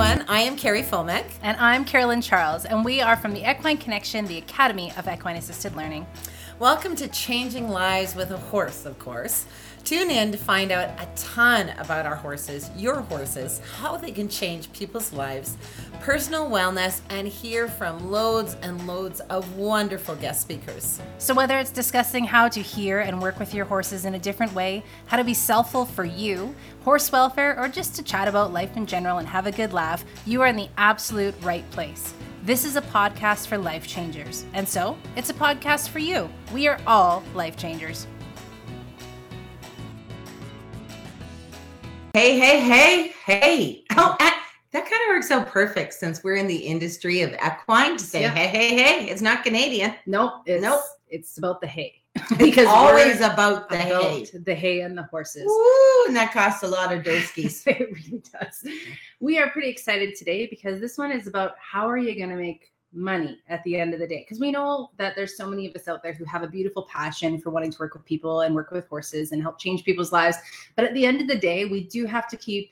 everyone. I am Carrie Fulmick. And I'm Carolyn Charles, and we are from the Equine Connection, the Academy of Equine Assisted Learning. Welcome to Changing Lives with a Horse, of course. Tune in to find out a ton about our horses, your horses, how they can change people's lives, personal wellness, and hear from loads and loads of wonderful guest speakers. So, whether it's discussing how to hear and work with your horses in a different way, how to be selfful for you, horse welfare, or just to chat about life in general and have a good laugh, you are in the absolute right place. This is a podcast for life changers. And so, it's a podcast for you. We are all life changers. Hey, hey, hey, hey. Oh, that kind of works out perfect since we're in the industry of equine to say, yeah. hey, hey, hey. It's not Canadian. Nope. It's, nope. It's about the hay. because always about the about hay. The hay and the horses. Ooh, and that costs a lot of doskies. it really does. We are pretty excited today because this one is about how are you going to make money at the end of the day because we know that there's so many of us out there who have a beautiful passion for wanting to work with people and work with horses and help change people's lives but at the end of the day we do have to keep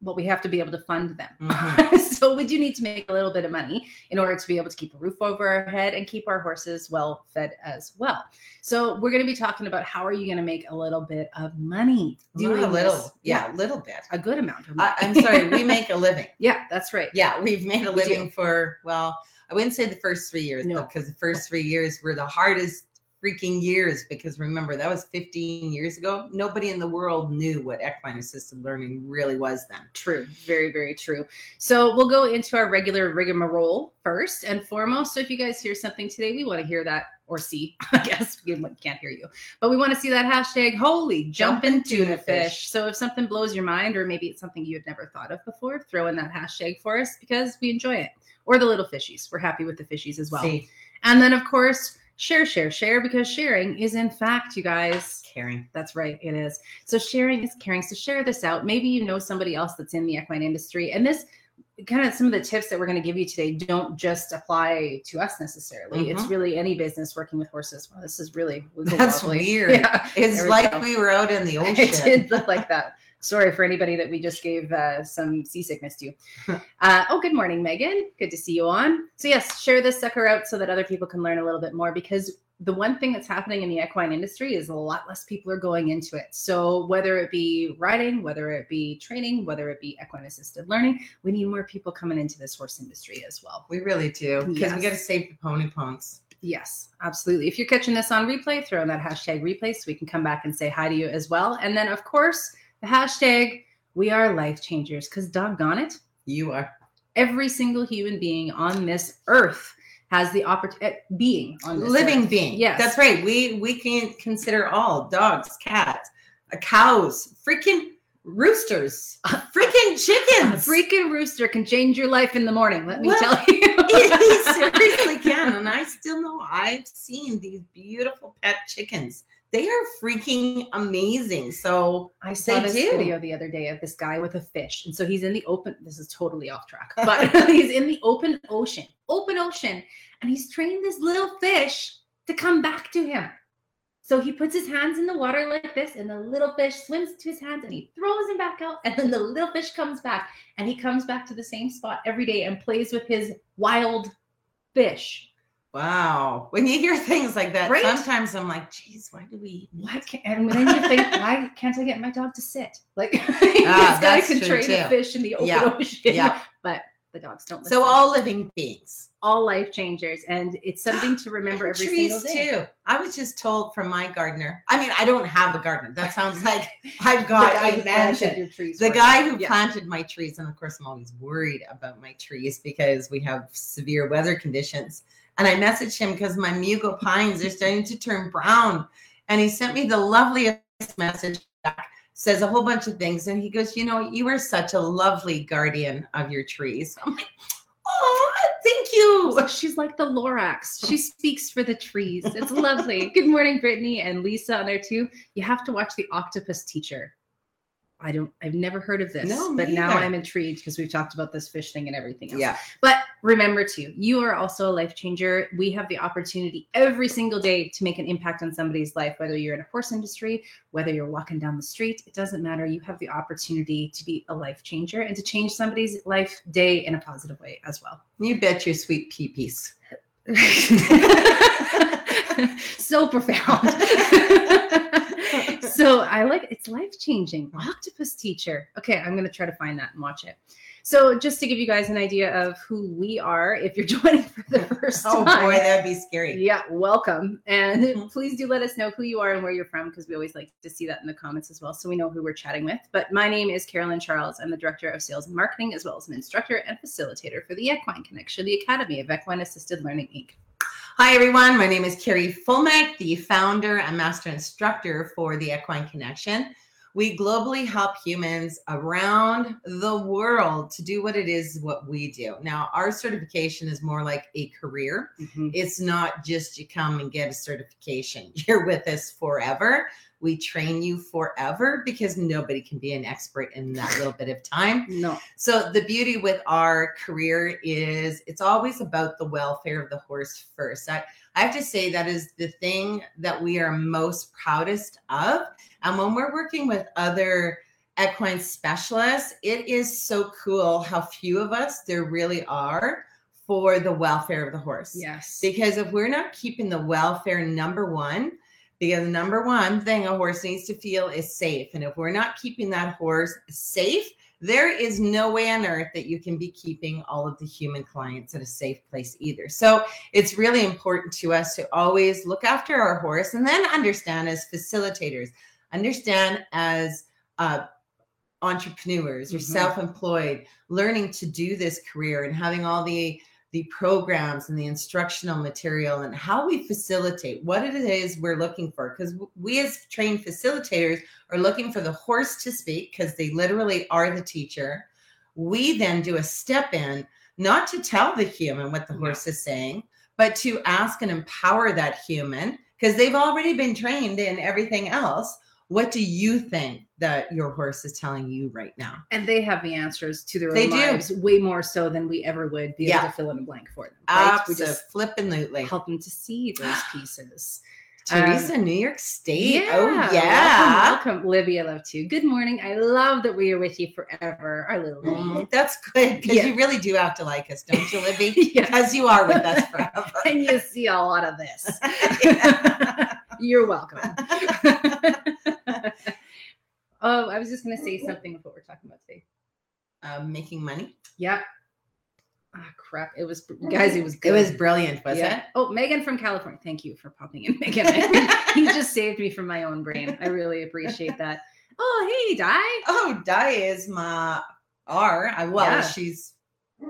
well, we have to be able to fund them. Mm-hmm. so we do need to make a little bit of money in order to be able to keep a roof over our head and keep our horses well fed as well. So we're going to be talking about how are you going to make a little bit of money doing a little, yeah, a little bit, a good amount of money. I, am sorry, we make a living. yeah, that's right. Yeah, we've made a living for well I wouldn't say the first three years, no. because the first three years were the hardest freaking years because remember that was 15 years ago. Nobody in the world knew what equine assisted learning really was then. True. Very very true. So we'll go into our regular rigmarole first and foremost. So if you guys hear something today we want to hear that or see i guess we can't hear you. But we want to see that hashtag holy jumping tuna fish. So if something blows your mind or maybe it's something you had never thought of before throw in that hashtag for us because we enjoy it or the little fishies. We're happy with the fishies as well. See. And then, of course, share, share, share, because sharing is, in fact, you guys, caring. That's right, it is. So, sharing is caring. So, share this out. Maybe you know somebody else that's in the equine industry. And this kind of some of the tips that we're going to give you today don't just apply to us necessarily. Mm-hmm. It's really any business working with horses. Well, this is really that's lovely. weird. Yeah, it's like we, we were out in the ocean. it did look like that. Sorry for anybody that we just gave uh, some seasickness to. Uh, oh, good morning, Megan. Good to see you on. So, yes, share this sucker out so that other people can learn a little bit more because the one thing that's happening in the equine industry is a lot less people are going into it. So, whether it be riding, whether it be training, whether it be equine assisted learning, we need more people coming into this horse industry as well. We really do because yes. we got to save the pony punks. Yes, absolutely. If you're catching this on replay, throw in that hashtag replay so we can come back and say hi to you as well. And then, of course, the hashtag we are life changers because doggone it you are. every single human being on this earth has the opportunity eh, being on living earth. being. Yes. That's right. We we can consider all dogs cats uh, cows freaking roosters freaking chickens. A freaking rooster can change your life in the morning let me tell you. he seriously can and i still know i've seen these beautiful pet chickens they are freaking amazing. So I saw this do. video the other day of this guy with a fish. And so he's in the open, this is totally off track, but he's in the open ocean, open ocean, and he's training this little fish to come back to him. So he puts his hands in the water like this, and the little fish swims to his hands and he throws him back out. And then the little fish comes back and he comes back to the same spot every day and plays with his wild fish Wow. When you hear things like that, right? sometimes I'm like, geez, why do we what can and then you think, why can't I get my dog to sit? Like ah, this guy could train too. a fish in the open yeah. ocean. Yeah. But the dogs don't listen. So all living beings. All life changers. And it's something to remember every single day. too. I was just told from my gardener. I mean, I don't have a gardener. That sounds like I've got I imagine the guy who yeah. planted my trees. And of course I'm always worried about my trees because we have severe weather conditions and I messaged him because my Mugo pines are starting to turn brown. And he sent me the loveliest message back, says a whole bunch of things. And he goes, You know, you are such a lovely guardian of your trees. I'm like, Oh, thank you. She's like the Lorax. She speaks for the trees. It's lovely. Good morning, Brittany and Lisa on there too. You have to watch The Octopus Teacher. I don't, I've never heard of this, no, but now I'm intrigued because we've talked about this fish thing and everything else. Yeah. But remember too, you are also a life changer. We have the opportunity every single day to make an impact on somebody's life, whether you're in a horse industry, whether you're walking down the street, it doesn't matter. You have the opportunity to be a life changer and to change somebody's life day in a positive way as well. You bet your sweet pea piece. so profound. so I like it's life changing. Octopus teacher. Okay, I'm gonna try to find that and watch it. So just to give you guys an idea of who we are, if you're joining for the first oh, time. Oh boy, that'd be scary. Yeah, welcome. And mm-hmm. please do let us know who you are and where you're from, because we always like to see that in the comments as well, so we know who we're chatting with. But my name is Carolyn Charles. I'm the Director of Sales and Marketing, as well as an instructor and facilitator for the Equine Connection, the Academy of Equine Assisted Learning Inc. Hi, everyone. My name is Carrie Fulmack, the founder and master instructor for the Equine Connection. We globally help humans around the world to do what it is what we do. Now, our certification is more like a career. Mm-hmm. It's not just you come and get a certification. You're with us forever. We train you forever because nobody can be an expert in that little bit of time. No. So the beauty with our career is it's always about the welfare of the horse first. I, I have to say that is the thing that we are most proudest of and when we're working with other equine specialists, it is so cool how few of us there really are for the welfare of the horse. Yes. Because if we're not keeping the welfare number one, because the number one thing a horse needs to feel is safe. And if we're not keeping that horse safe, there is no way on earth that you can be keeping all of the human clients at a safe place either. So it's really important to us to always look after our horse and then understand as facilitators understand as uh, entrepreneurs or mm-hmm. self-employed learning to do this career and having all the the programs and the instructional material and how we facilitate what it is we're looking for. Because we as trained facilitators are looking for the horse to speak because they literally are the teacher. We then do a step in not to tell the human what the horse is saying but to ask and empower that human because they've already been trained in everything else what do you think that your horse is telling you right now? And they have the answers to their they own do. lives way more so than we ever would be yeah. able to fill in a blank for them. Right? Absolutely. We just flippantly help them to see those pieces. Teresa, um, New York State. Yeah, oh, yeah. Welcome, welcome, Libby. I love to. Good morning. I love that we are with you forever. Our little mm, That's good because yeah. you really do have to like us, don't you, Libby? Because you are with us forever. and you see a lot of this. You're welcome. oh, I was just going to say something of what we're talking about today. Um, making money. Yeah. Ah, oh, crap. It was, guys, it was good. It was brilliant, was yeah. it? Oh, Megan from California. Thank you for popping in, Megan. he just saved me from my own brain. I really appreciate that. Oh, hey, Di. Oh, Di is my R. I, well, yeah. she's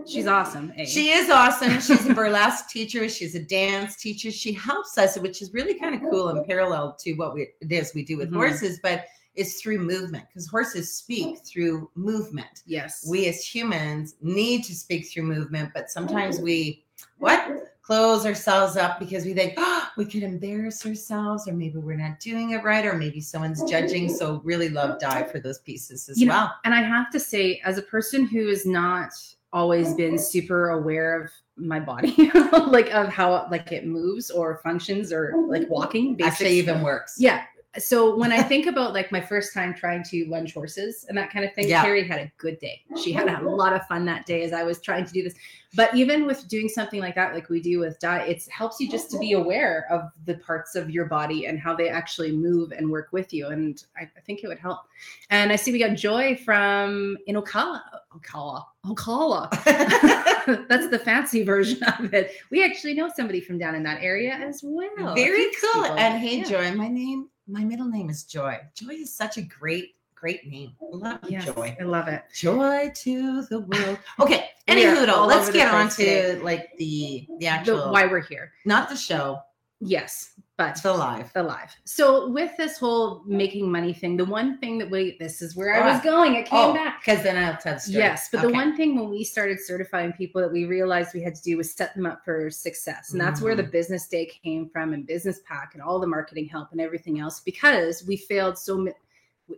She's awesome. Eh? She is awesome. She's a burlesque teacher. She's a dance teacher. She helps us, which is really kind of cool and parallel to what we, it is we do with mm-hmm. horses, but it's through movement because horses speak through movement. Yes. We as humans need to speak through movement, but sometimes we what close ourselves up because we think oh, we could embarrass ourselves or maybe we're not doing it right or maybe someone's judging so really love dive for those pieces as you well know, and i have to say as a person who is not always been super aware of my body like of how like it moves or functions or like walking basically actually even works. Yeah so when I think about like my first time trying to lunge horses and that kind of thing, yeah. Carrie had a good day. She had a lot of fun that day as I was trying to do this. But even with doing something like that, like we do with diet, it helps you just to be aware of the parts of your body and how they actually move and work with you. And I, I think it would help. And I see we got Joy from in Ocala. Ocala. Ocala. That's the fancy version of it. We actually know somebody from down in that area as well. Very cool. People. And hey, yeah. Joy, my name my middle name is Joy. Joy is such a great, great name. I love yes, Joy. I love it. Joy to the world. Okay. Anywho, let's get on to like the the actual the, why we're here. Not the show. Yes, but the live. The live. So with this whole making money thing, the one thing that we this is where I was going. It came oh, back. Because then I'll tell the story. Yes, but okay. the one thing when we started certifying people that we realized we had to do was set them up for success. And that's mm-hmm. where the mm-hmm. business day came from and business pack and all the marketing help and everything else because we failed so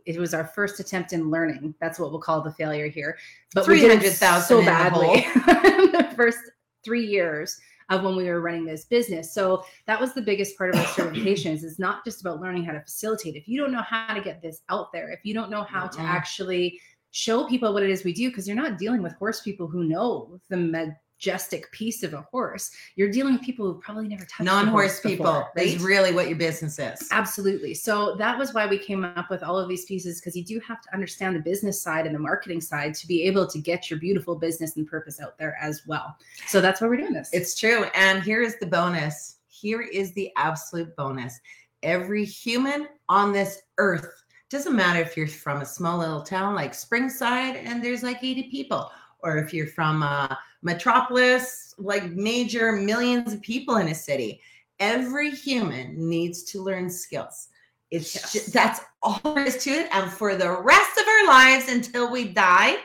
it was our first attempt in learning. That's what we'll call the failure here. But we did it so badly the, the first three years of when we were running this business. So that was the biggest part of our certifications is not just about learning how to facilitate. If you don't know how to get this out there, if you don't know how mm-hmm. to actually show people what it is we do, because you're not dealing with horse people who know the med majestic piece of a horse. You're dealing with people who probably never touched non-horse people. Before, right? Is really what your business is. Absolutely. So that was why we came up with all of these pieces because you do have to understand the business side and the marketing side to be able to get your beautiful business and purpose out there as well. So that's why we're doing this. It's true. And here is the bonus. Here is the absolute bonus. Every human on this earth doesn't matter if you're from a small little town like Springside and there's like 80 people, or if you're from a metropolis, like major millions of people in a city. Every human needs to learn skills. It's yes. just, that's all there is to it. And for the rest of our lives until we die,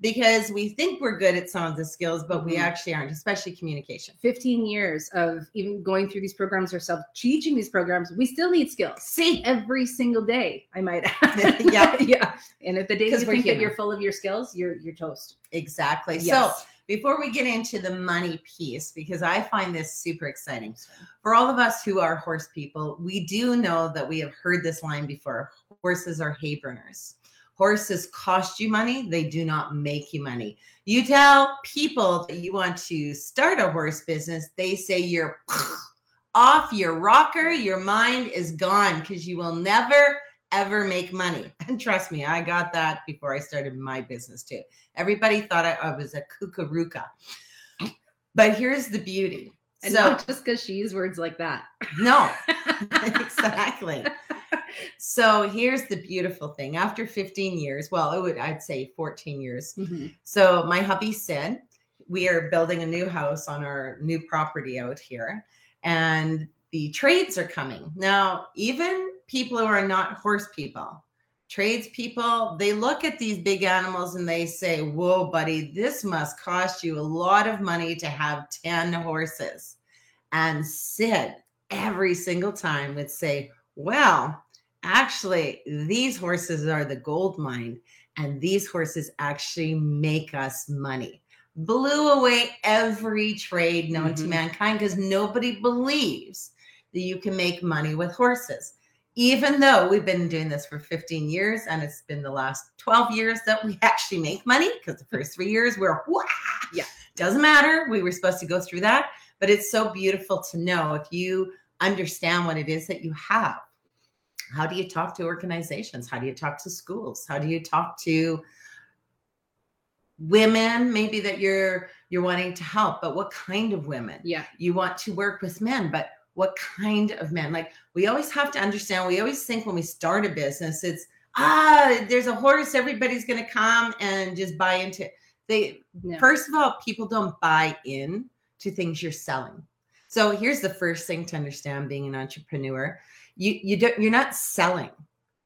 because we think we're good at some of the skills, but we mm-hmm. actually aren't, especially communication. 15 years of even going through these programs ourselves, teaching these programs, we still need skills. See, every single day, I might add. yeah. yeah. And if the days you think human. that you're full of your skills, you're you're toast. Exactly. Yes. So before we get into the money piece, because I find this super exciting. For all of us who are horse people, we do know that we have heard this line before horses are hay burners. Horses cost you money, they do not make you money. You tell people that you want to start a horse business, they say you're off your rocker, your mind is gone because you will never ever make money. And trust me, I got that before I started my business too. Everybody thought I, I was a kukaruka. But here's the beauty. And so, not just because she used words like that. No, exactly. So here's the beautiful thing. After 15 years, well, it would I'd say 14 years. Mm-hmm. So my hubby said, we are building a new house on our new property out here. And the trades are coming. Now, even people who are not horse people, trades people, they look at these big animals and they say, Whoa, buddy, this must cost you a lot of money to have 10 horses. And Sid, every single time, would say, Well, actually, these horses are the gold mine, and these horses actually make us money. Blew away every trade known mm-hmm. to mankind because nobody believes that you can make money with horses. Even though we've been doing this for 15 years and it's been the last 12 years that we actually make money because the first three years we're, Wah! yeah, doesn't matter. We were supposed to go through that. But it's so beautiful to know if you understand what it is that you have. How do you talk to organizations? How do you talk to schools? How do you talk to women maybe that you're you're wanting to help but what kind of women yeah you want to work with men but what kind of men like we always have to understand we always think when we start a business it's ah there's a horse everybody's going to come and just buy into it they no. first of all people don't buy in to things you're selling so here's the first thing to understand being an entrepreneur you you don't you're not selling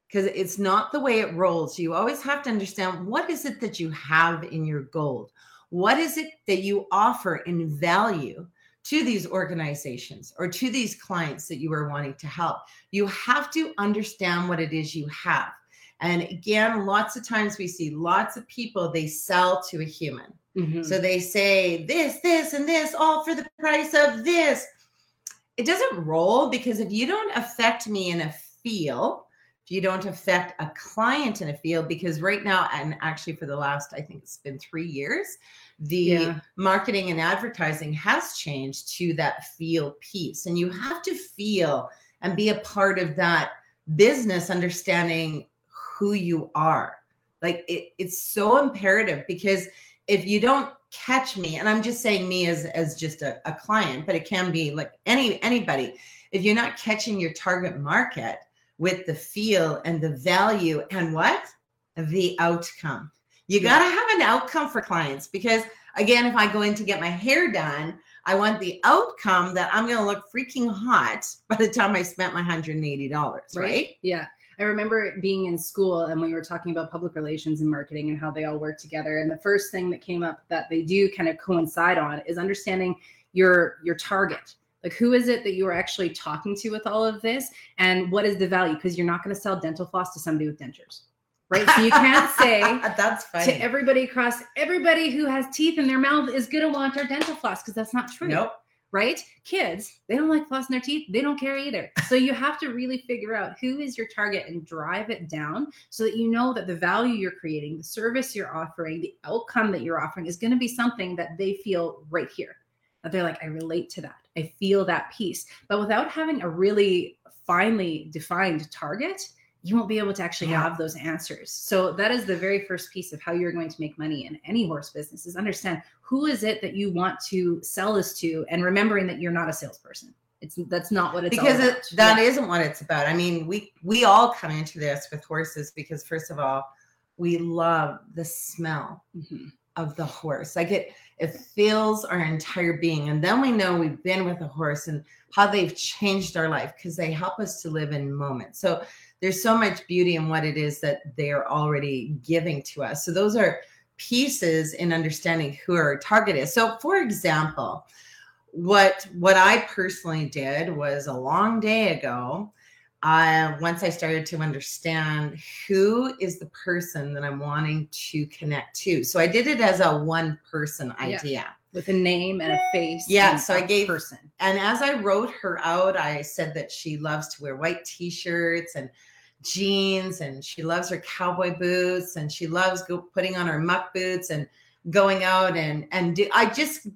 because it's not the way it rolls you always have to understand what is it that you have in your gold what is it that you offer in value to these organizations or to these clients that you are wanting to help. You have to understand what it is you have. And again, lots of times we see lots of people, they sell to a human. Mm-hmm. So they say this, this, and this, all for the price of this. It doesn't roll because if you don't affect me in a feel, if you don't affect a client in a field, because right now, and actually for the last, I think it's been three years, the yeah. marketing and advertising has changed to that feel piece. And you have to feel and be a part of that business, understanding who you are. Like it, it's so imperative because if you don't catch me, and I'm just saying me as as just a, a client, but it can be like any anybody, if you're not catching your target market with the feel and the value and what? The outcome you got to have an outcome for clients because, again, if I go in to get my hair done, I want the outcome that I'm going to look freaking hot by the time I spent my $180, right? right? Yeah. I remember being in school and we were talking about public relations and marketing and how they all work together. And the first thing that came up that they do kind of coincide on is understanding your your target Like, who is it that you are actually talking to with all of this? And what is the value? Because you're not going to sell dental floss to somebody with dentures right? So you can't say that's funny. to everybody across everybody who has teeth in their mouth is gonna want our dental floss because that's not true. Nope. Right? Kids, they don't like flossing their teeth. They don't care either. So you have to really figure out who is your target and drive it down so that you know that the value you're creating, the service you're offering, the outcome that you're offering is going to be something that they feel right here. That they're like, I relate to that. I feel that piece. But without having a really finely defined target, you won't be able to actually yeah. have those answers. So that is the very first piece of how you're going to make money in any horse business is understand who is it that you want to sell this to and remembering that you're not a salesperson. It's that's not what it's because it, that yeah. not what it's about. I mean, we we all come into this with horses because first of all, we love the smell mm-hmm. of the horse. Like it it fills our entire being. And then we know we've been with a horse and how they've changed our life because they help us to live in moments. So there's so much beauty in what it is that they're already giving to us. So those are pieces in understanding who our target is. So for example, what what I personally did was a long day ago. Uh, once I started to understand who is the person that I'm wanting to connect to. So I did it as a one person idea. Yeah with a name and a face. Yeah. So I gave person. And as I wrote her out, I said that she loves to wear white t-shirts and jeans and she loves her cowboy boots and she loves go, putting on her muck boots and going out and and do, I just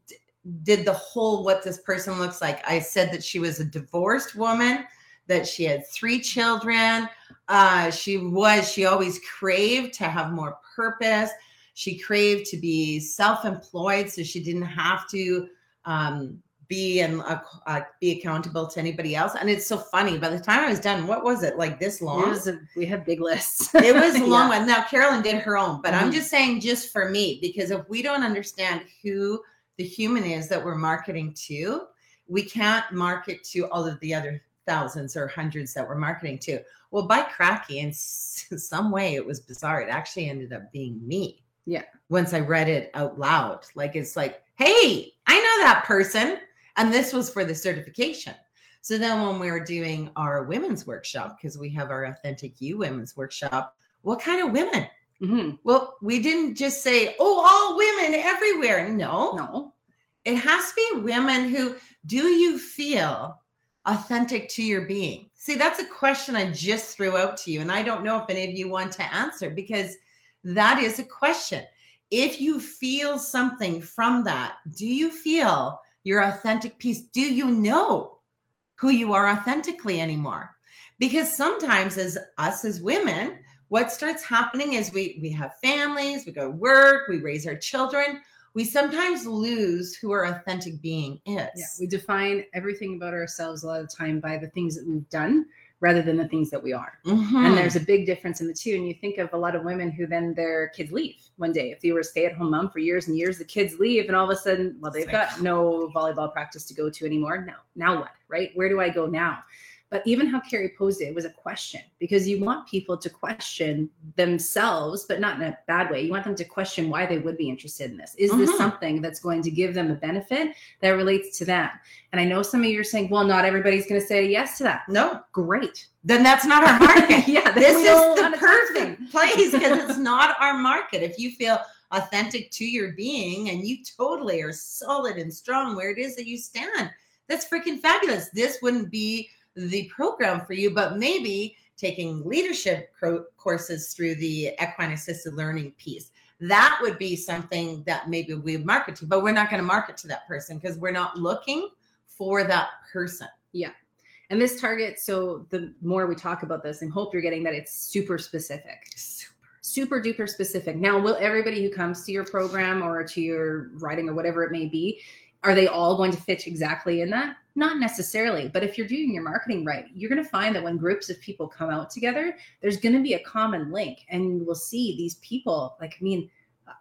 did the whole what this person looks like. I said that she was a divorced woman, that she had three children. Uh, she was she always craved to have more purpose she craved to be self-employed, so she didn't have to um, be and uh, uh, be accountable to anybody else. And it's so funny. By the time I was done, what was it like this long? A, we have big lists. it was a long yeah. one. Now Carolyn did her own, but mm-hmm. I'm just saying, just for me, because if we don't understand who the human is that we're marketing to, we can't market to all of the other thousands or hundreds that we're marketing to. Well, by cracky, in some way, it was bizarre. It actually ended up being me. Yeah. Once I read it out loud, like it's like, hey, I know that person. And this was for the certification. So then when we were doing our women's workshop, because we have our Authentic You women's workshop, what kind of women? Mm-hmm. Well, we didn't just say, oh, all women everywhere. No. No. It has to be women who do you feel authentic to your being? See, that's a question I just threw out to you. And I don't know if any of you want to answer because – that is a question. If you feel something from that, do you feel your authentic piece? Do you know who you are authentically anymore? Because sometimes, as us as women, what starts happening is we we have families, we go to work, we raise our children. We sometimes lose who our authentic being is. Yeah, we define everything about ourselves a lot of time by the things that we've done rather than the things that we are. Mm-hmm. And there's a big difference in the two. And you think of a lot of women who then their kids leave one day. If they were a stay at home mom for years and years, the kids leave, and all of a sudden, well, they've got no volleyball practice to go to anymore. Now, now what? Right? Where do I go now? But even how Carrie posed it was a question because you want people to question themselves, but not in a bad way. You want them to question why they would be interested in this. Is mm-hmm. this something that's going to give them a benefit that relates to them? And I know some of you are saying, well, not everybody's going to say yes to that. No. Great. Then that's not our market. yeah. This is the perfect place because it's not our market. If you feel authentic to your being and you totally are solid and strong where it is that you stand, that's freaking fabulous. This wouldn't be the program for you, but maybe taking leadership co- courses through the equine assisted learning piece. That would be something that maybe we market to, but we're not going to market to that person because we're not looking for that person. Yeah. And this target, so the more we talk about this, and hope you're getting that it's super specific. Super, super duper specific. Now, will everybody who comes to your program or to your writing or whatever it may be, are they all going to fit exactly in that? Not necessarily, but if you're doing your marketing right, you're going to find that when groups of people come out together, there's going to be a common link. And you will see these people, like, I mean,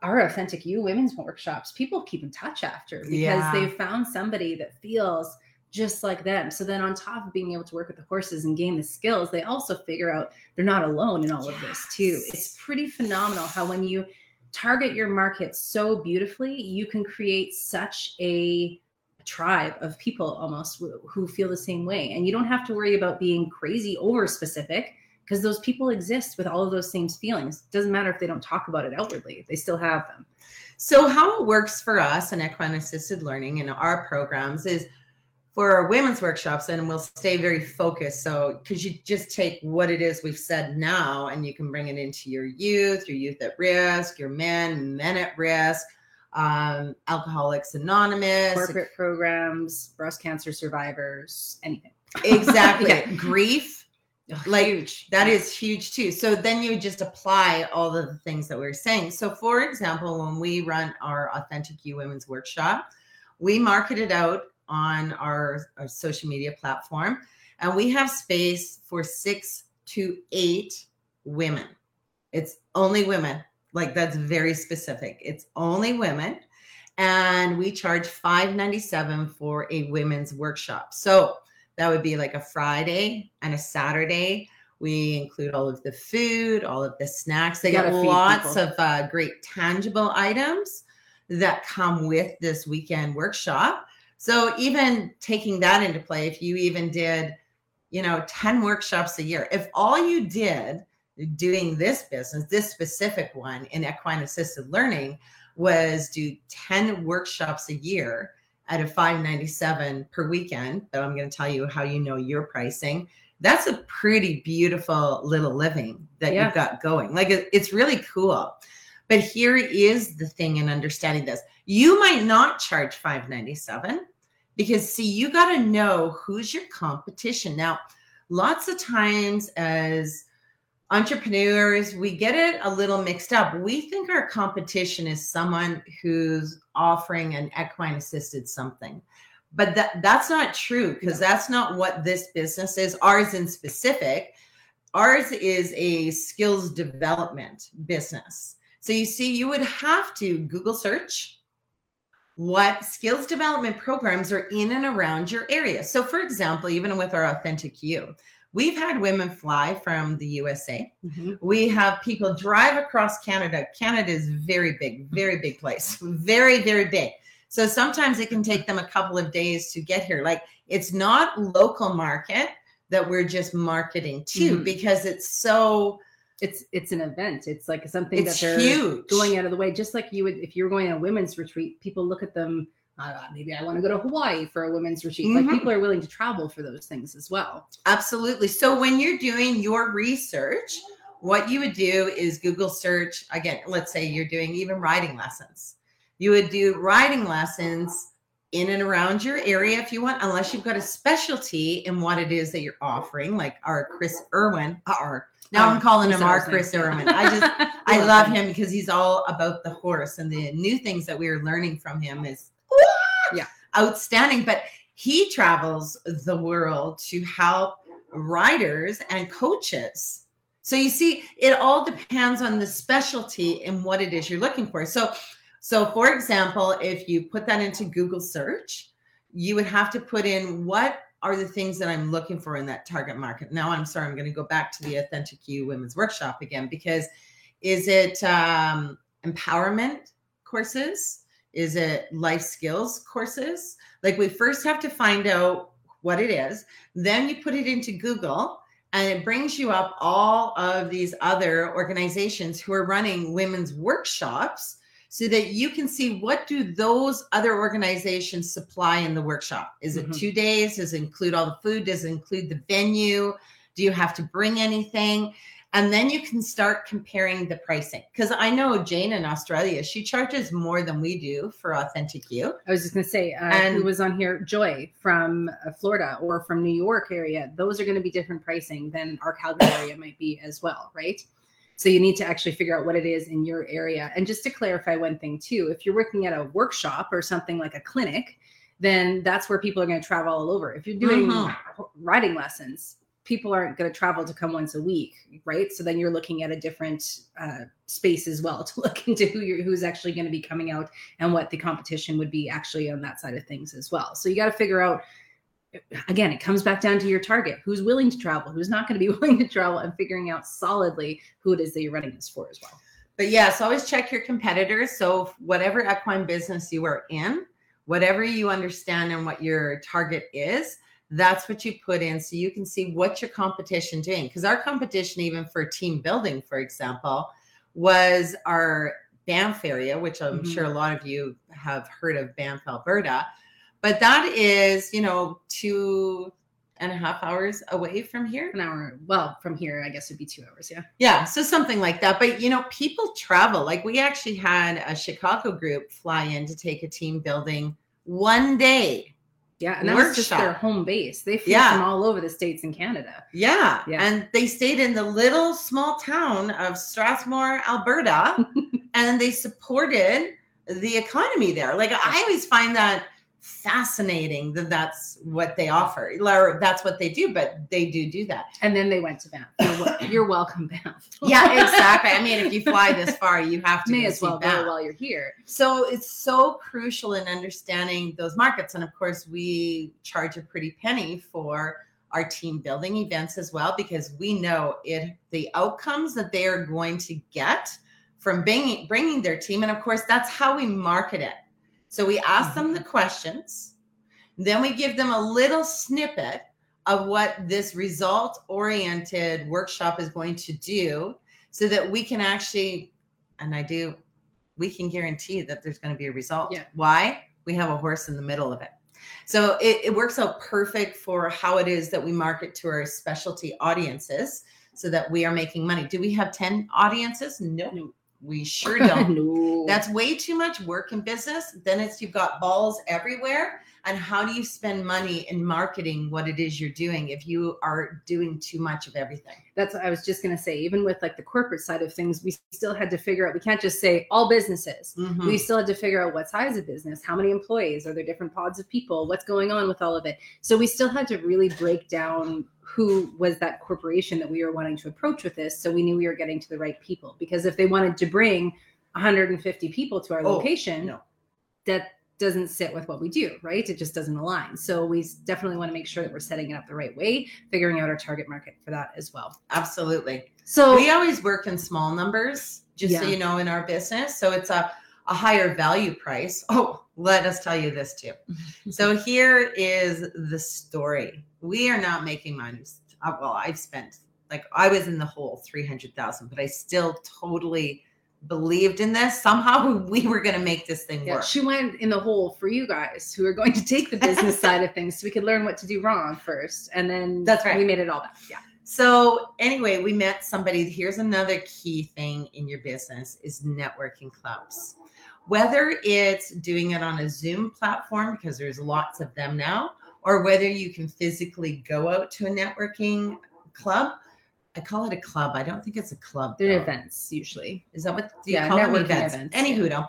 our authentic you women's workshops, people keep in touch after because yeah. they've found somebody that feels just like them. So then on top of being able to work with the horses and gain the skills, they also figure out they're not alone in all yes. of this too. It's pretty phenomenal how when you target your market so beautifully, you can create such a tribe of people almost who feel the same way. And you don't have to worry about being crazy over specific because those people exist with all of those same feelings. It doesn't matter if they don't talk about it outwardly, they still have them. So, how it works for us in equine assisted learning in our programs is for our women's workshops, and we'll stay very focused. So, because you just take what it is we've said now and you can bring it into your youth, your youth at risk, your men, men at risk, um, Alcoholics Anonymous, corporate programs, breast cancer survivors, anything. Exactly. yeah. Grief. like huge. that is huge too. So then you just apply all of the things that we are saying. So for example, when we run our Authentic You Women's Workshop, we market it out on our, our social media platform and we have space for six to eight women. It's only women like that's very specific. It's only women. And we charge 597 for a women's workshop. So that would be like a Friday and a Saturday. We include all of the food, all of the snacks. They got lots of uh, great tangible items that come with this weekend workshop. So even taking that into play, if you even did, you know, 10 workshops a year, if all you did doing this business, this specific one in equine assisted learning, was do 10 workshops a year at a 597 per weekend. But I'm going to tell you how you know your pricing. That's a pretty beautiful little living that yeah. you've got going. Like it, it's really cool. But here is the thing in understanding this. You might not charge 597 because see, you got to know who's your competition. Now, lots of times as entrepreneurs, we get it a little mixed up. We think our competition is someone who's offering an equine assisted something. But that, that's not true because that's not what this business is. Ours in specific, ours is a skills development business. So you see, you would have to Google search what skills development programs are in and around your area. So, for example, even with our Authentic You, We've had women fly from the USA. Mm-hmm. We have people drive across Canada. Canada is very big, very big place, very, very big. So sometimes it can take them a couple of days to get here. Like it's not local market that we're just marketing to mm-hmm. because it's so it's it's an event. It's like something it's that they're huge. going out of the way. Just like you would if you're going on a women's retreat, people look at them uh, maybe I want to go to Hawaii for a women's retreat. Mm-hmm. Like people are willing to travel for those things as well. Absolutely. So when you're doing your research, what you would do is Google search again, let's say you're doing even riding lessons. You would do riding lessons in and around your area if you want, unless you've got a specialty in what it is that you're offering, like our Chris Irwin, our now um, I'm calling him our Chris Irwin. I just I love him because he's all about the horse and the new things that we are learning from him is yeah, outstanding. But he travels the world to help riders and coaches. So you see, it all depends on the specialty and what it is you're looking for. So, so for example, if you put that into Google search, you would have to put in what are the things that I'm looking for in that target market. Now, I'm sorry, I'm going to go back to the Authentic You Women's Workshop again because is it um, empowerment courses? Is it life skills courses? Like we first have to find out what it is. Then you put it into Google and it brings you up all of these other organizations who are running women's workshops so that you can see what do those other organizations supply in the workshop is it mm-hmm. two days does it include all the food does it include the venue do you have to bring anything and then you can start comparing the pricing. Because i know jane in australia she charges more than we do for authentic you. I was just going to say uh, and who was on here? Joy from uh, florida or from new york area. Those are going to be different pricing than our calgary area might be as well right? So you need to actually figure out what it is in your area. And just to clarify one thing too if you're working at a workshop or something like a clinic then that's where people are going to travel all over. If you're doing mm-hmm. riding lessons people aren't going to travel to come once a week, right? So then you're looking at a different uh, space as well to look into who you're, who's actually going to be coming out and what the competition would be actually on that side of things as well. So you got to figure out. Again, it comes back down to your target. Who's willing to travel? Who's not going to be willing to travel? And figuring out solidly who it is that you're running this for as well. But yes, always check your competitors. So whatever equine business you are in, whatever you understand and what your target is that's what you put in so you can see what your competition doing because our competition even for team building for example was our banff area which i'm mm-hmm. sure a lot of you have heard of banff alberta but that is you know two and a half hours away from here. An hour. Well, from here, I guess it'd be two hours. Yeah. Yeah. So something like that. But, you know, people travel. Like we actually had a Chicago group fly in to take a team building one day. Yeah. And that workshop. was just their home base. They flew yeah. from all over the States and Canada. Yeah. yeah. And they stayed in the little small town of Strathmore, Alberta, and they supported the economy there. Like I always find that fascinating that that's what they offer or that's what they do but they do do that. And then they went to banff. You're, you're welcome banff. Yeah exactly. I mean if you fly this far you have to may as well go while you're here. So it's so crucial in understanding those markets and of course we charge a pretty penny for our team building events as well because we know it the outcomes that they are going to get from bringing bringing their team and of course that's how we market it so we ask them the mm-hmm. questions, then we give them a little snippet of what this result oriented workshop is going to do so that we can actually, and I do, we can guarantee that there's going to be a result. Yeah. Why? We have a horse in the middle of it. So it, it works out perfect for how it is that we market to our specialty audiences so that we are making money. Do we have 10 audiences? No. Nope. We sure don't. no. That's way too much work in business. Then it's you've got balls everywhere. And how do you spend money in marketing what it is you're doing if you are doing too much of everything? That's what I was just going to say. Even with like the corporate side of things, we still had to figure out, we can't just say all businesses. Mm-hmm. We still had to figure out what size of business, how many employees, are there different pods of people, what's going on with all of it. So we still had to really break down who was that corporation that we were wanting to approach with this so we knew we were getting to the right people because if they wanted to bring 150 people to our oh, location no. that doesn't sit with what we do right it just doesn't align so we definitely want to make sure that we're setting it up the right way figuring out our target market for that as well absolutely so we always work in small numbers just yeah. so you know in our business so it's a a higher value price. Oh, let us tell you this too. so here is the story. We are not making money. Uh, well, I've spent like I was in the hole 300,000, but I still totally believed in this. Somehow we were going to make this thing yeah, work. She went in the hole for you guys who are going to take the business side of things so we could learn what to do wrong first. And then that's right. We made it all back. Yeah. So anyway, we met somebody. Here's another key thing in your business is networking clubs whether it's doing it on a Zoom platform, because there's lots of them now, or whether you can physically go out to a networking club. I call it a club. I don't think it's a club. They're though. events usually. Is that what do you yeah, call them? Events. events. Anywho, yeah.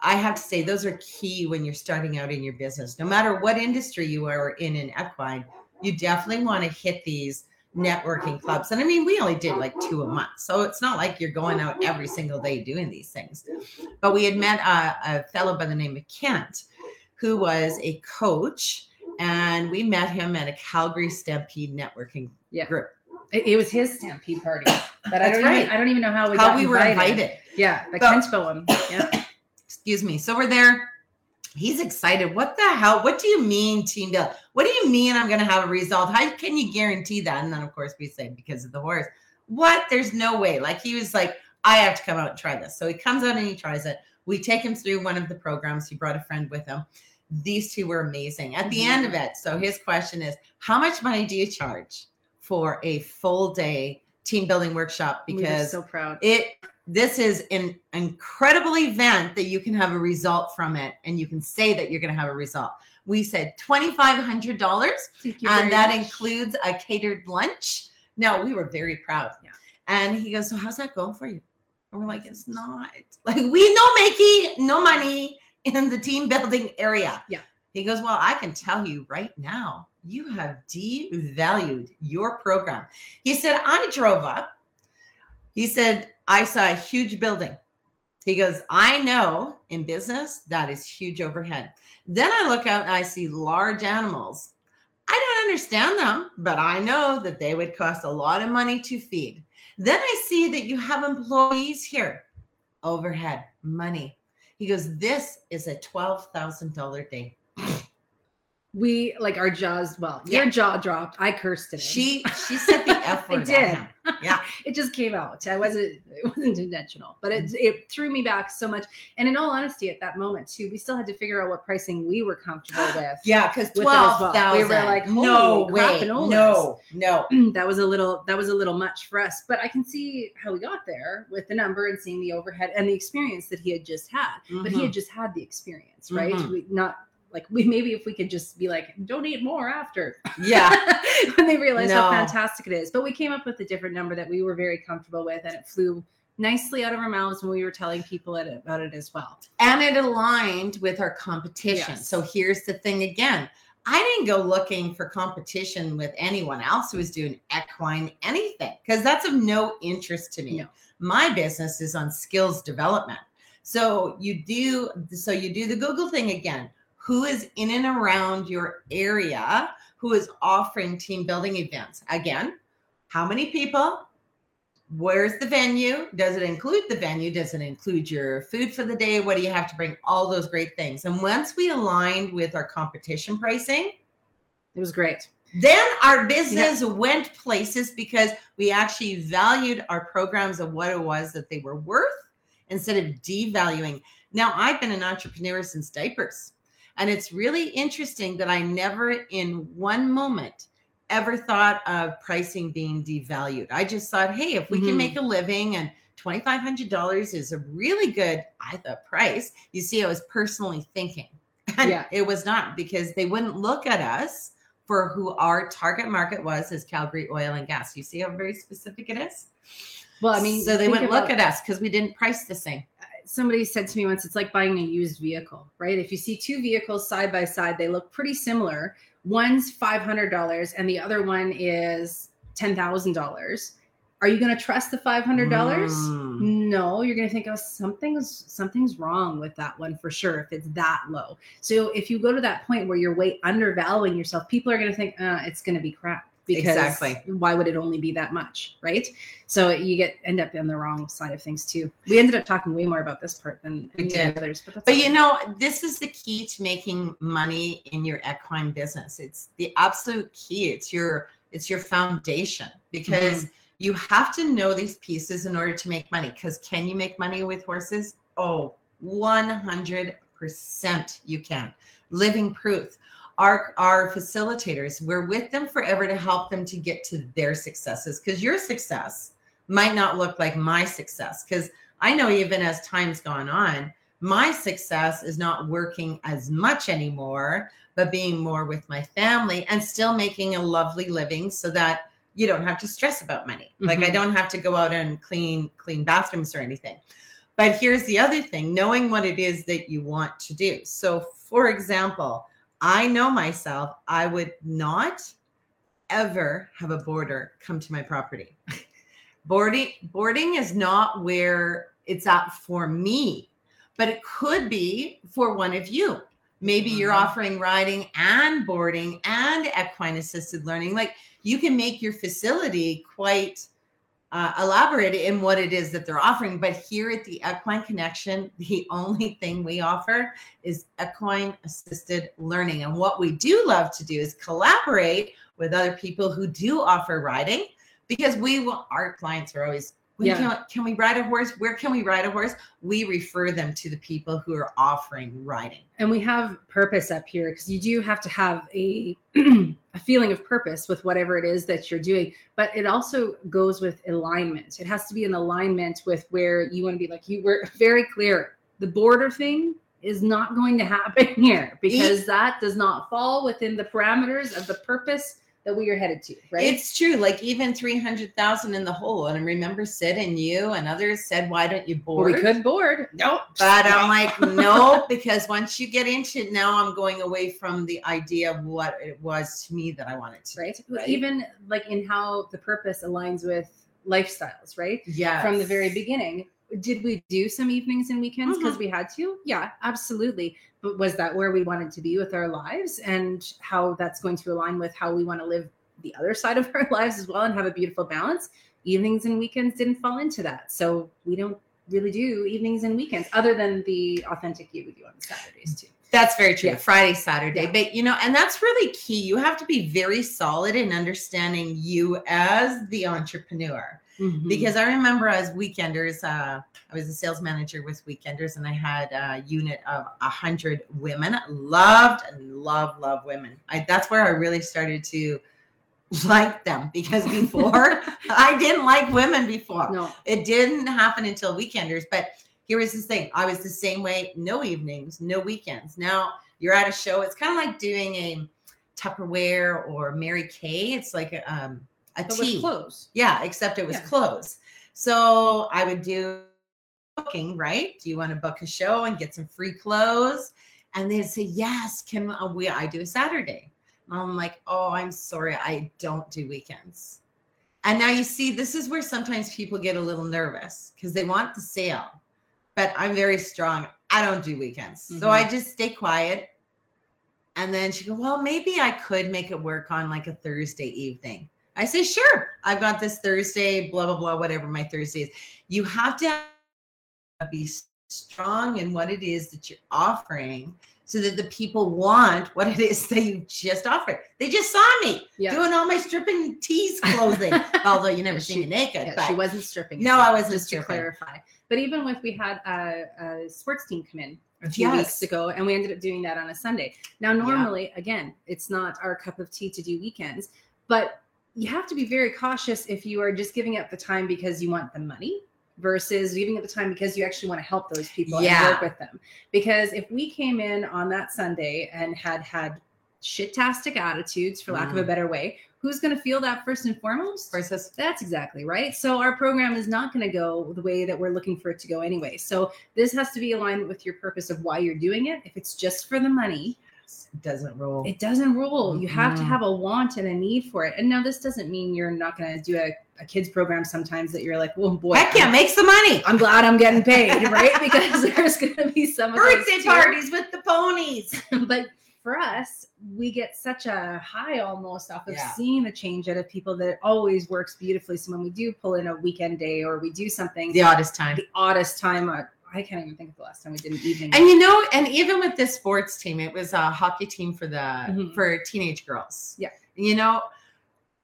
I have to say those are key when you're starting out in your business. No matter what industry you are in in equine, you definitely want to hit these networking clubs. And I mean, we only did like two a month. So it's not like you're going out every single day doing these things. But we had met a, a fellow by the name of Kent, who was a coach. And we met him at a Calgary Stampede networking yeah. group. It, it was his Stampede party. But I don't, right. even, I don't even know how we, how we were invited. Yeah, the Kent one. Yeah. Excuse me. So we're there he's excited. What the hell? What do you mean, team build? What do you mean I'm going to have a result? How can you guarantee that? And then, of course, we say because of the horse. What? There's no way. Like he was like, I have to come out and try this. So he comes out and he tries it. We take him through one of the programs. He brought a friend with him. These two were amazing. At the mm-hmm. end of it, so his question is, how much money do you charge for a full day team building workshop? Because so proud. It this is an incredible event that you can have a result from it and you can say that you're going to have a result. We said $2,500 and that much. includes a catered lunch. No, we were very proud. Yeah. And he goes, So, how's that going for you? And we're like, It's not like we no making no money in the team building area. Yeah. He goes, Well, I can tell you right now, you have devalued your program. He said, I drove up. He said, I saw a huge building. He goes, I know in business that is huge overhead. Then I look out and I see large animals. I don't understand them, but I know that they would cost a lot of money to feed. Then I see that you have employees here. Overhead, money. He goes, This is a $12,000 day we like our jaws. Well, yeah. your jaw dropped. I cursed it. She she said the f word. I did. Yeah, it just came out. I wasn't. It wasn't intentional, but it it threw me back so much. And in all honesty, at that moment too, we still had to figure out what pricing we were comfortable with. yeah, because twelve thousand. We were like, no way, no, no. that was a little. That was a little much for us. But I can see how we got there with the number and seeing the overhead and the experience that he had just had. Mm-hmm. But he had mm-hmm. just had the experience, right? Mm-hmm. We, not like we maybe if we could just be like donate more after yeah when they realize no. how fantastic it is but we came up with a different number that we were very comfortable with and it flew nicely out of our mouths when we were telling people about it as well and it aligned with our competition yes. so here's the thing again I didn't go looking for competition with anyone else who was doing equine anything because that's of no interest to me. No. My business is on skills development. So you do so you do the Google thing again who is in and around your area who is offering team building events. Again, how many people? Where's the venue? Does it include the venue? Does it include your food for the day? What do you have to bring? All those great things. And once we aligned with our competition pricing, it was great. Then our business yeah. went places because we actually valued our programs of what it was that they were worth instead of devaluing. Now, I've been an entrepreneur since diapers. And it's really interesting that I never, in one moment, ever thought of pricing being devalued. I just thought, hey, if we mm-hmm. can make a living and $2,500 is a really good, I thought, price. You see, I was personally thinking. And yeah. it was not because they wouldn't look at us for who our target market was as Calgary Oil and Gas. You see how very specific it is? Well, I mean, so they wouldn't look at us because we didn't price the same somebody said to me once, it's like buying a used vehicle, right? If you see two vehicles side by side, they look pretty similar. One's $500 and the other one is $10,000. Are you going to trust the $500? Mm. No, you're going to think, oh, something's something's wrong with that one for sure if it's that low. So if you go to that point where you're way undervaluing yourself, people are going to think, uh, it's going to be crap because exactly. why would it only be that much right? So you get end up on the wrong side of things too. We ended up talking way more about this part than we did. others but, but you know this is the key to making money in your equine business. It's the absolute key. It's your it's your foundation because mm-hmm. you have to know these pieces in order to make money. Because can you make money with horses? Oh 100% you can. Living proof our our facilitators we're with them forever to help them to get to their successes because your success might not look like my success because i know even as time's gone on my success is not working as much anymore but being more with my family and still making a lovely living so that you don't have to stress about money mm-hmm. like i mm-hmm. don't have to go out and clean clean bathrooms or anything but here's the other thing knowing what it is that you want to do so for example I know myself, I would not ever have a boarder come to my property. boarding boarding is not where it's at for me, but it could be for one of you. Maybe mm-hmm. you're offering riding and boarding and equine assisted learning. Like you can make your facility quite uh, elaborate in what it is that they're offering. But here at the Equine Connection, the only thing we offer is equine assisted learning. And what we do love to do is collaborate with other people who do offer riding because we will, our clients are always when yeah. can, can we ride a horse? Where can we ride a horse? We refer them to the people who are offering riding. And we have purpose up here because you do have to have a a feeling of purpose with whatever it is that you're doing. But it also goes with alignment. It has to be in alignment with where you want to be. Like you were very clear. The border thing is not going to happen here because that does not fall within the parameters of the purpose that we are headed to, right? It's true. Like even 300,000 in the hole. And I remember Sid and you and others said, why don't you board? Well, we could board. Nope. But I'm like, no, because once you get into it, now I'm going away from the idea of what it was to me that I wanted to. Right. right? Even like in how the purpose aligns with lifestyles, right? Yeah. From the very beginning. Did we do some evenings and weekends because mm-hmm. we had to? Yeah, absolutely but was that where we wanted to be with our lives and how that's going to align with how we want to live the other side of our lives as well and have a beautiful balance evenings and weekends didn't fall into that so we don't really do evenings and weekends, other than the authentic you we do on Saturdays too. That's very true. Yeah. Friday, Saturday. Yeah. But you know, and that's really key. You have to be very solid in understanding you as the entrepreneur. Mm-hmm. Because I remember as weekenders, uh, I was a sales manager with weekenders and I had a unit of a hundred women. Loved and love, love women. I, that's where I really started to like them because before I didn't like women before. No. It didn't happen until weekenders. But here was this thing. I was the same way, no evenings, no weekends. Now you're at a show. It's kind of like doing a Tupperware or Mary Kay. It's like a, um, a but tea. clothes. Yeah, except it was yeah. clothes. So I would do booking, right? Do you want to book a show and get some free clothes? And they'd say, yes, can we, I do a Saturday? I'm like, oh, I'm sorry, I don't do weekends. And now you see, this is where sometimes people get a little nervous because they want the sale but I'm very strong. I don't do weekends. Mm-hmm. So I just stay quiet. And then she go, Well, maybe I could make it work on like a Thursday evening. I say, Sure, I've got this Thursday, blah, blah, blah, whatever my Thursday is. You have to be strong in what it is that you're offering so that the people want what it is that you just offered. They just saw me yeah. doing all my stripping tease clothing, although you never see me naked. Yeah, but she wasn't stripping. No, I wasn't just stripping. to clarify. But even with we had a, a sports team come in a few yes. weeks ago, and we ended up doing that on a Sunday. Now, normally, yeah. again, it's not our cup of tea to do weekends, but you have to be very cautious if you are just giving up the time because you want the money versus giving up the time because you actually want to help those people yeah. and work with them. Because if we came in on that Sunday and had had shit-tastic attitudes, for lack mm. of a mm. better way, who's going to feel that first and foremost? Versus that's exactly right. So our program is not going to go the way that we're looking for it to go anyway. So this has to be aligned with your purpose of why you're doing it. If it's just for the money, it doesn't roll. It doesn't roll. You have mm-hmm. to have a want and a need for it. And now this doesn't mean you're not going to do a, a kids program sometimes that you're like, well, boy, heck yeah, makes the money. I'm glad I'm getting paid, right? Because there's going to be some birthday parties with the ponies. but for us, we get such a high almost off of yeah. seeing the change out of people that always works beautifully. So when we do pull in a weekend day or we do something, the oddest time, the oddest time. I can't even think of the last time we did an evening. And you know, and even with this sports team, it was a hockey team for the mm-hmm. for teenage girls. Yeah. You know,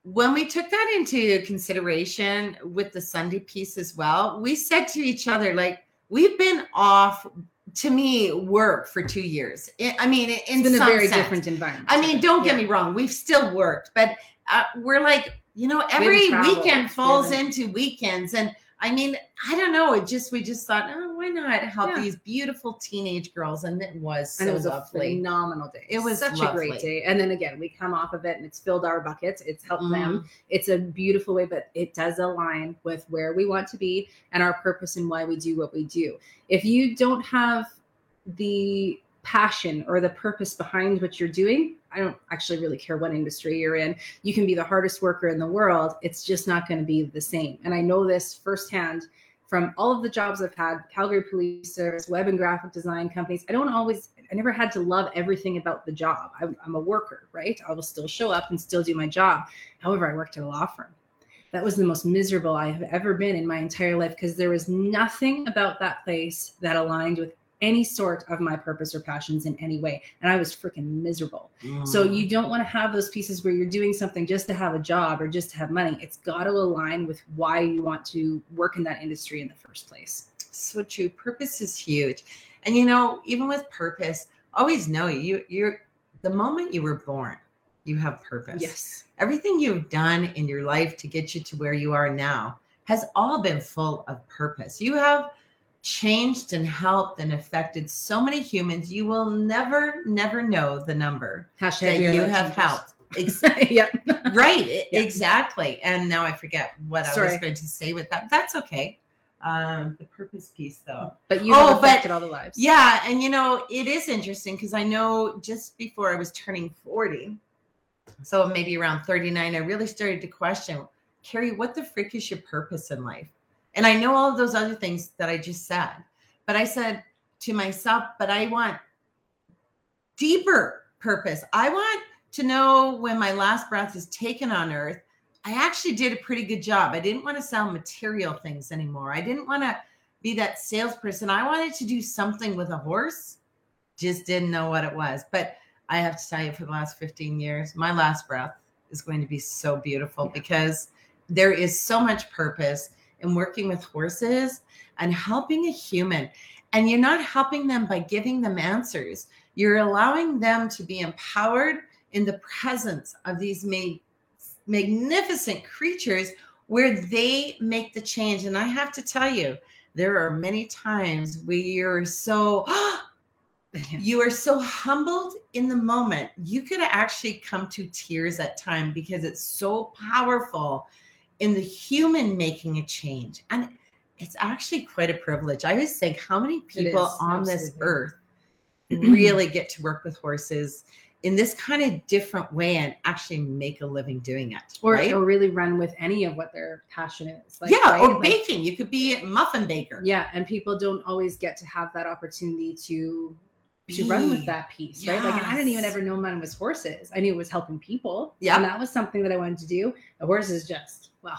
when we took that into consideration with the Sunday piece as well, we said to each other, like, we've been off to me work for two years. I mean, in it's been a very sense. different environment. I mean, don't get yeah. me wrong, we've still worked, but uh, we're like, you know, every weekend falls yeah. into weekends, and I mean, I don't know. It just we just thought, oh, why not help yeah. these beautiful teenage girls? And it was so and it was lovely. a phenomenal day. It was such lovely. a great day. And then again, we come off of it and it's filled our buckets. It's helped mm-hmm. them. It's a beautiful way, but it does align with where we want to be and our purpose and why we do what we do. If you don't have the passion or the purpose behind what you're doing, I don't actually really care what industry you're in. You can be the hardest worker in the world. It's just not going to be the same. And I know this firsthand from all of the jobs I've had Calgary Police Service, web and graphic design companies. I don't always, I never had to love everything about the job. I'm, I'm a worker, right? I will still show up and still do my job. However, I worked at a law firm. That was the most miserable I have ever been in my entire life because there was nothing about that place that aligned with any sort of my purpose or passions in any way. And I was freaking miserable. Mm. So you don't want to have those pieces where you're doing something just to have a job or just to have money. It's got to align with why you want to work in that industry in the first place. So true. Purpose is huge. And you know, even with purpose, always know you you're the moment you were born, you have purpose. Yes. Everything you've done in your life to get you to where you are now has all been full of purpose. You have changed and helped and affected so many humans. You will never, never know the number Hashtag that you have helped. Exactly. yep. Right. Yep. Exactly. And now I forget what Sorry. I was going to say with that. That's okay. Um, the purpose piece though. But you oh, affected all the lives. Yeah. And you know, it is interesting because I know just before I was turning 40, so maybe around 39, I really started to question, Carrie, what the frick is your purpose in life? And I know all of those other things that I just said. But I said to myself, but I want deeper purpose. I want to know when my last breath is taken on earth, I actually did a pretty good job. I didn't want to sell material things anymore. I didn't want to be that salesperson. I wanted to do something with a horse, just didn't know what it was. But I have to tell you, for the last 15 years, my last breath is going to be so beautiful yeah. because there is so much purpose in working with horses and helping a human. And you're not helping them by giving them answers. You're allowing them to be empowered in the presence of these ma- magnificent creatures where they make the change. And I have to tell you, there are many times where you're so you are so humbled in the moment. You could actually come to tears at time because it's so powerful in the human making a change. And it's actually quite a privilege. I always think how many people on absolutely. this earth really get to work with horses in this kind of different way and actually make a living doing it. Or, right? or really run with any of what their passion is. Like, yeah, right? or like, baking. You could be a muffin baker. Yeah. And people don't always get to have that opportunity to to run with that piece, yes. right? Like, I didn't even ever know mine was horses. I knew it was helping people. Yeah. And that was something that I wanted to do. The horses just, well,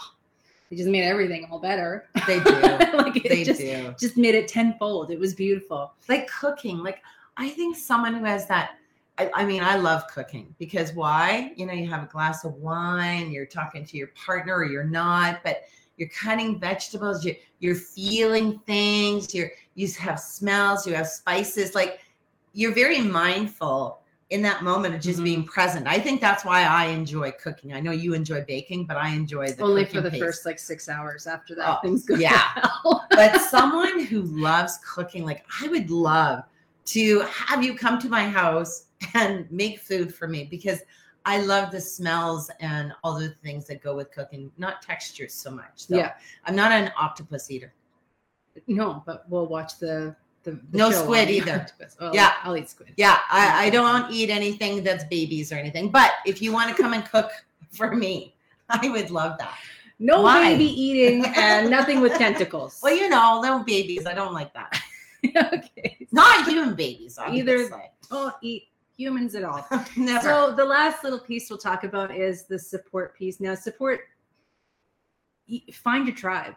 they just made everything all better. They do. like it they just, do. just made it tenfold. It was beautiful. Like cooking. Like I think someone who has that I, I, mean, I love cooking because why? You know, you have a glass of wine, you're talking to your partner or you're not, but you're cutting vegetables, you're, you're feeling things, you're, you have smells, you have spices. Like you're very mindful in that moment of just mm-hmm. being present. I think that's why I enjoy cooking. I know you enjoy baking, but I enjoy the only for the pace. first like six hours. After that, oh, things go yeah. but someone who loves cooking, like I would love to have you come to my house and make food for me because I love the smells and all the things that go with cooking, not textures so much. Though. Yeah, I'm not an octopus eater. No, but we'll watch the the, the no squid either. Yeah, I'll eat squid. Yeah, I, I don't eat anything that's babies or anything. But if you want to come and cook for me, I would love that. No Why? baby eating and nothing with tentacles. Well, you know, no babies. I don't like that. okay. Not human babies. Either don't eat humans at all. Never. So the last little piece we'll talk about is the support piece. Now, support. Find your tribe.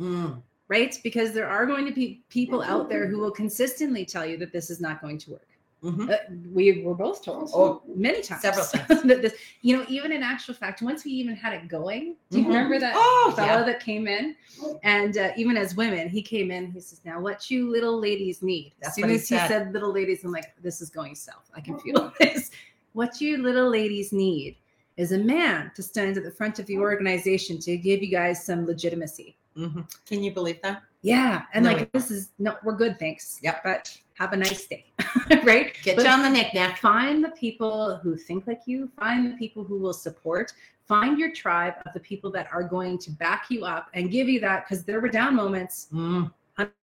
Mm right? Because there are going to be people out there who will consistently tell you that this is not going to work. Mm-hmm. Uh, we were both told oh, many times, several times. that this, you know, even in actual fact, once we even had it going, do you mm-hmm. remember that oh, fellow yeah. that came in? And uh, even as women, he came in. He says, "Now, what you little ladies need." That's as soon as he said. said "little ladies," I'm like, "This is going south. I can feel this." What you little ladies need is a man to stand at the front of the organization to give you guys some legitimacy. Mm-hmm. Can you believe that? Yeah. And no, like, this is no, we're good. Thanks. Yep. But have a nice day. right. Get but you on the knickknack. Find the people who think like you, find the people who will support, find your tribe of the people that are going to back you up and give you that because there were down moments. Mm.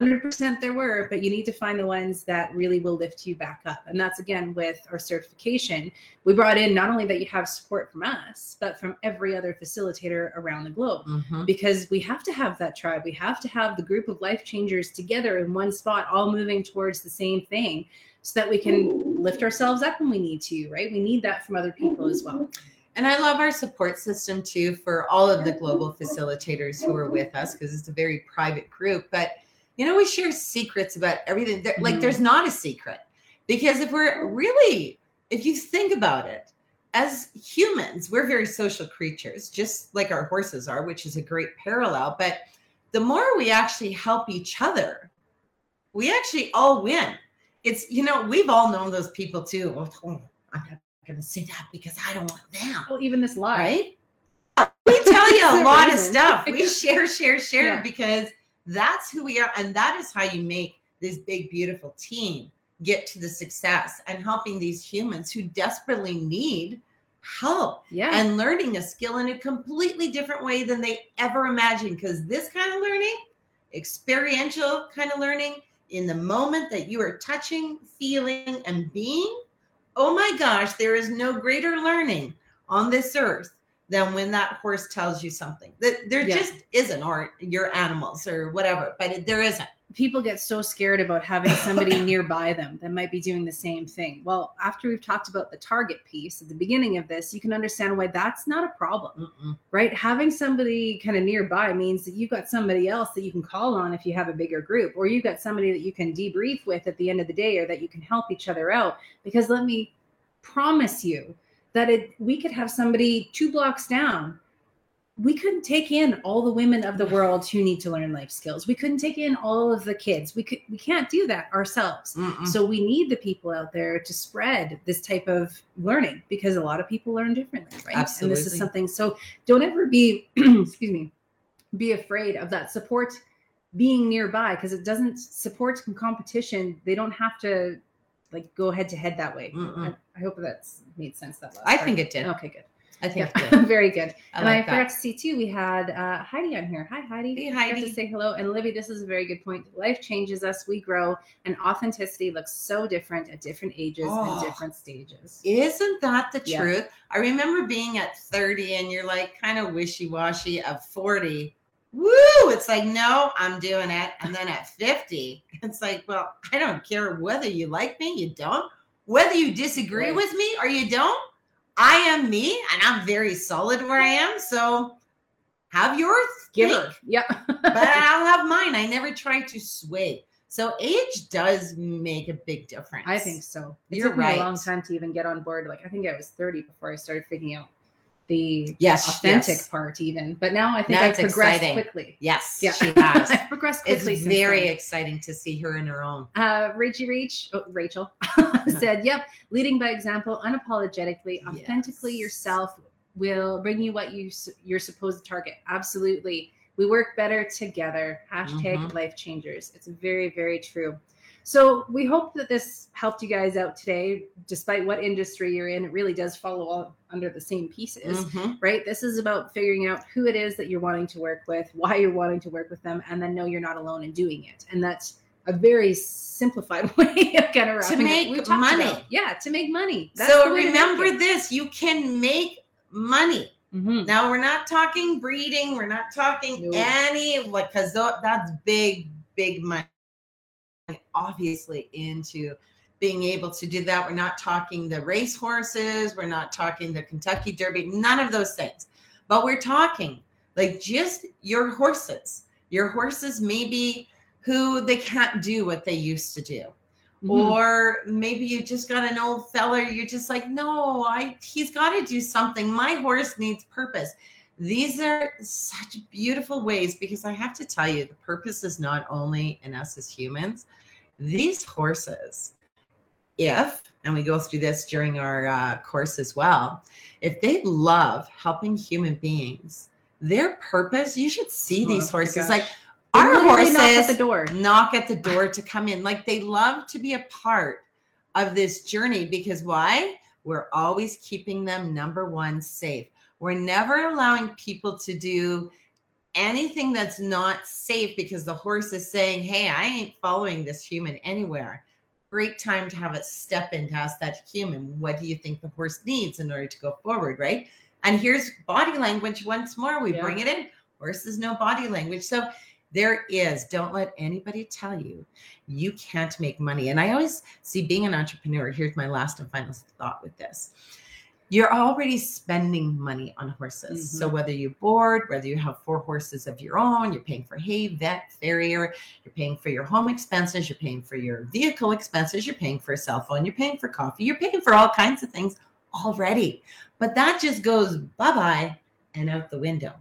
100% there were, but you need to find the ones that really will lift you back up. And that's again with our certification. We brought in not only that you have support from us, but from every other facilitator around the globe mm-hmm. because we have to have that tribe. We have to have the group of life changers together in one spot, all moving towards the same thing so that we can lift ourselves up when we need to, right? We need that from other people as well. And I love our support system too for all of the global facilitators who are with us because it's a very private group. But you know, we share secrets about everything. There, mm-hmm. Like, there's not a secret because if we're really, if you think about it, as humans, we're very social creatures, just like our horses are, which is a great parallel. But the more we actually help each other, we actually all win. It's, you know, we've all known those people too. Oh, oh I'm not going to say that because I don't want them. Well, even this live. Right? We tell you a lot of stuff. We share, share, share yeah. because that's who we are. And that is how you make this big, beautiful team get to the success and helping these humans who desperately need help yeah. and learning a skill in a completely different way than they ever imagined. Because this kind of learning, experiential kind of learning, in the moment that you are touching, feeling, and being, oh my gosh, there is no greater learning on this earth than when that horse tells you something. That there yeah. just isn't, or your animals or whatever, but it, there isn't people get so scared about having somebody nearby them that might be doing the same thing. Well, after we've talked about the target piece at the beginning of this, you can understand why that's not a problem, Mm-mm. right? Having somebody kind of nearby means that you've got somebody else that you can call on if you have a bigger group, or you've got somebody that you can debrief with at the end of the day, or that you can help each other out. Because let me promise you that it, we could have somebody two blocks down we couldn't take in all the women of the world who need to learn life skills. We couldn't take in all of the kids. We could we can't do that ourselves. Mm-mm. So we need the people out there to spread this type of learning because a lot of people learn differently, right? Absolutely. And this is something so don't ever be excuse me, be afraid of that support being nearby because it doesn't support competition. They don't have to like go head to head that way. I, I, hope that's made sense that I think it did. Okay, good. I think yeah. very good. I and like I that. forgot to see too. We had uh, Heidi on here. Hi, Heidi. Hey, Heidi. To say hello. And Livy, this is a very good point. Life changes us. We grow, and authenticity looks so different at different ages oh, and different stages. Isn't that the yeah. truth? I remember being at 30, and you're like kind of wishy washy. Of 40, woo! It's like no, I'm doing it. And then at 50, it's like, well, I don't care whether you like me, you don't. Whether you disagree right. with me or you don't I am me and I'm very solid where I am. So have yours. Give her. Yeah. but I'll have mine. I never try to sway. So age does make a big difference. I think so. It You're took right. me a long time to even get on board. Like I think I was 30 before I started figuring out the yes, authentic yes. part even. But now I think now I've progressed exciting. quickly. Yes, yeah. she has. I've progressed quickly. It's very then. exciting to see her in her own. Uh, Rachel, Rach, oh, Rachel said, "Yep, leading by example, unapologetically, authentically yes. yourself will bring you what you you're supposed to target. Absolutely, we work better together. Hashtag mm-hmm. life changers. It's very very true." So we hope that this helped you guys out today, despite what industry you're in. It really does follow all under the same pieces, mm-hmm. right? This is about figuring out who it is that you're wanting to work with, why you're wanting to work with them, and then know you're not alone in doing it. And that's a very simplified way of kind of to make money. About. Yeah, to make money. That's so remember this: you can make money. Mm-hmm. Now we're not talking breeding. We're not talking any like because that's big, big money obviously into being able to do that. We're not talking the race horses, we're not talking the Kentucky Derby, none of those things. But we're talking like just your horses. Your horses maybe who they can't do what they used to do. Mm-hmm. Or maybe you just got an old feller, you're just like, no, I he's got to do something. My horse needs purpose. These are such beautiful ways because I have to tell you, the purpose is not only in us as humans, these horses, if, and we go through this during our uh, course as well, if they love helping human beings, their purpose, you should see oh, these horses. Like our horses knock at the door, knock at the door to come in. Like they love to be a part of this journey because why? We're always keeping them number one safe. We're never allowing people to do anything that's not safe because the horse is saying, Hey, I ain't following this human anywhere. Great time to have it step in to ask that human, what do you think the horse needs in order to go forward? Right. And here's body language once more. We yeah. bring it in. Horses no body language. So there is, don't let anybody tell you you can't make money. And I always see being an entrepreneur. Here's my last and final thought with this you're already spending money on horses. Mm-hmm. So whether you board, whether you have four horses of your own, you're paying for hay, vet, farrier, you're paying for your home expenses, you're paying for your vehicle expenses, you're paying for a cell phone, you're paying for coffee, you're paying for all kinds of things already. But that just goes bye-bye and out the window.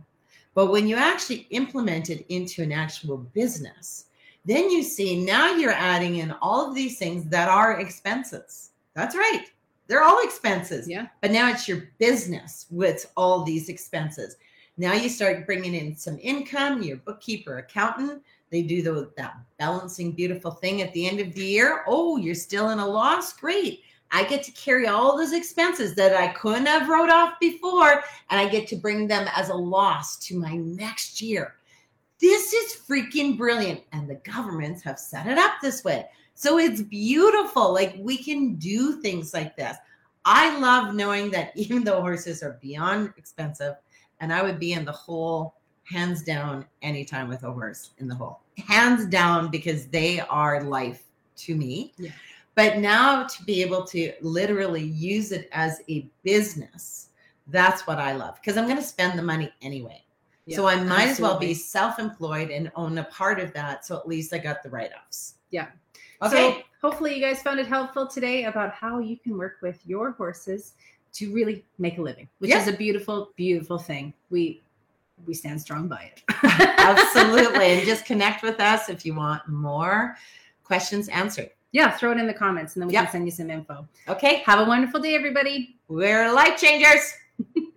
But when you actually implement it into an actual business, then you see now you're adding in all of these things that are expenses. That's right they're all expenses. Yeah. But now it's your business with all these expenses. Now you start bringing in some income, your bookkeeper, accountant, they do the, that balancing beautiful thing at the end of the year. Oh, you're still in a loss. Great. I get to carry all those expenses that I couldn't have wrote off before, and I get to bring them as a loss to my next year. This is freaking brilliant. And the governments have set it up this way. So it's beautiful. Like we can do things like this. I love knowing that even though horses are beyond expensive, and I would be in the hole hands down anytime with a horse in the hole, hands down because they are life to me. Yeah. But now to be able to literally use it as a business, that's what I love because I'm going to spend the money anyway. Yeah, so I might absolutely. as well be self-employed and own a part of that. So at least I got the write-offs. Yeah. Okay. So hopefully you guys found it helpful today about how you can work with your horses to really make a living, which is a beautiful, beautiful thing. We we stand strong by it. Absolutely. And just connect with us if you want more questions answered. Yeah, throw it in the comments and then we yep. can send you some info. Okay. Have a wonderful day, everybody. We're life changers.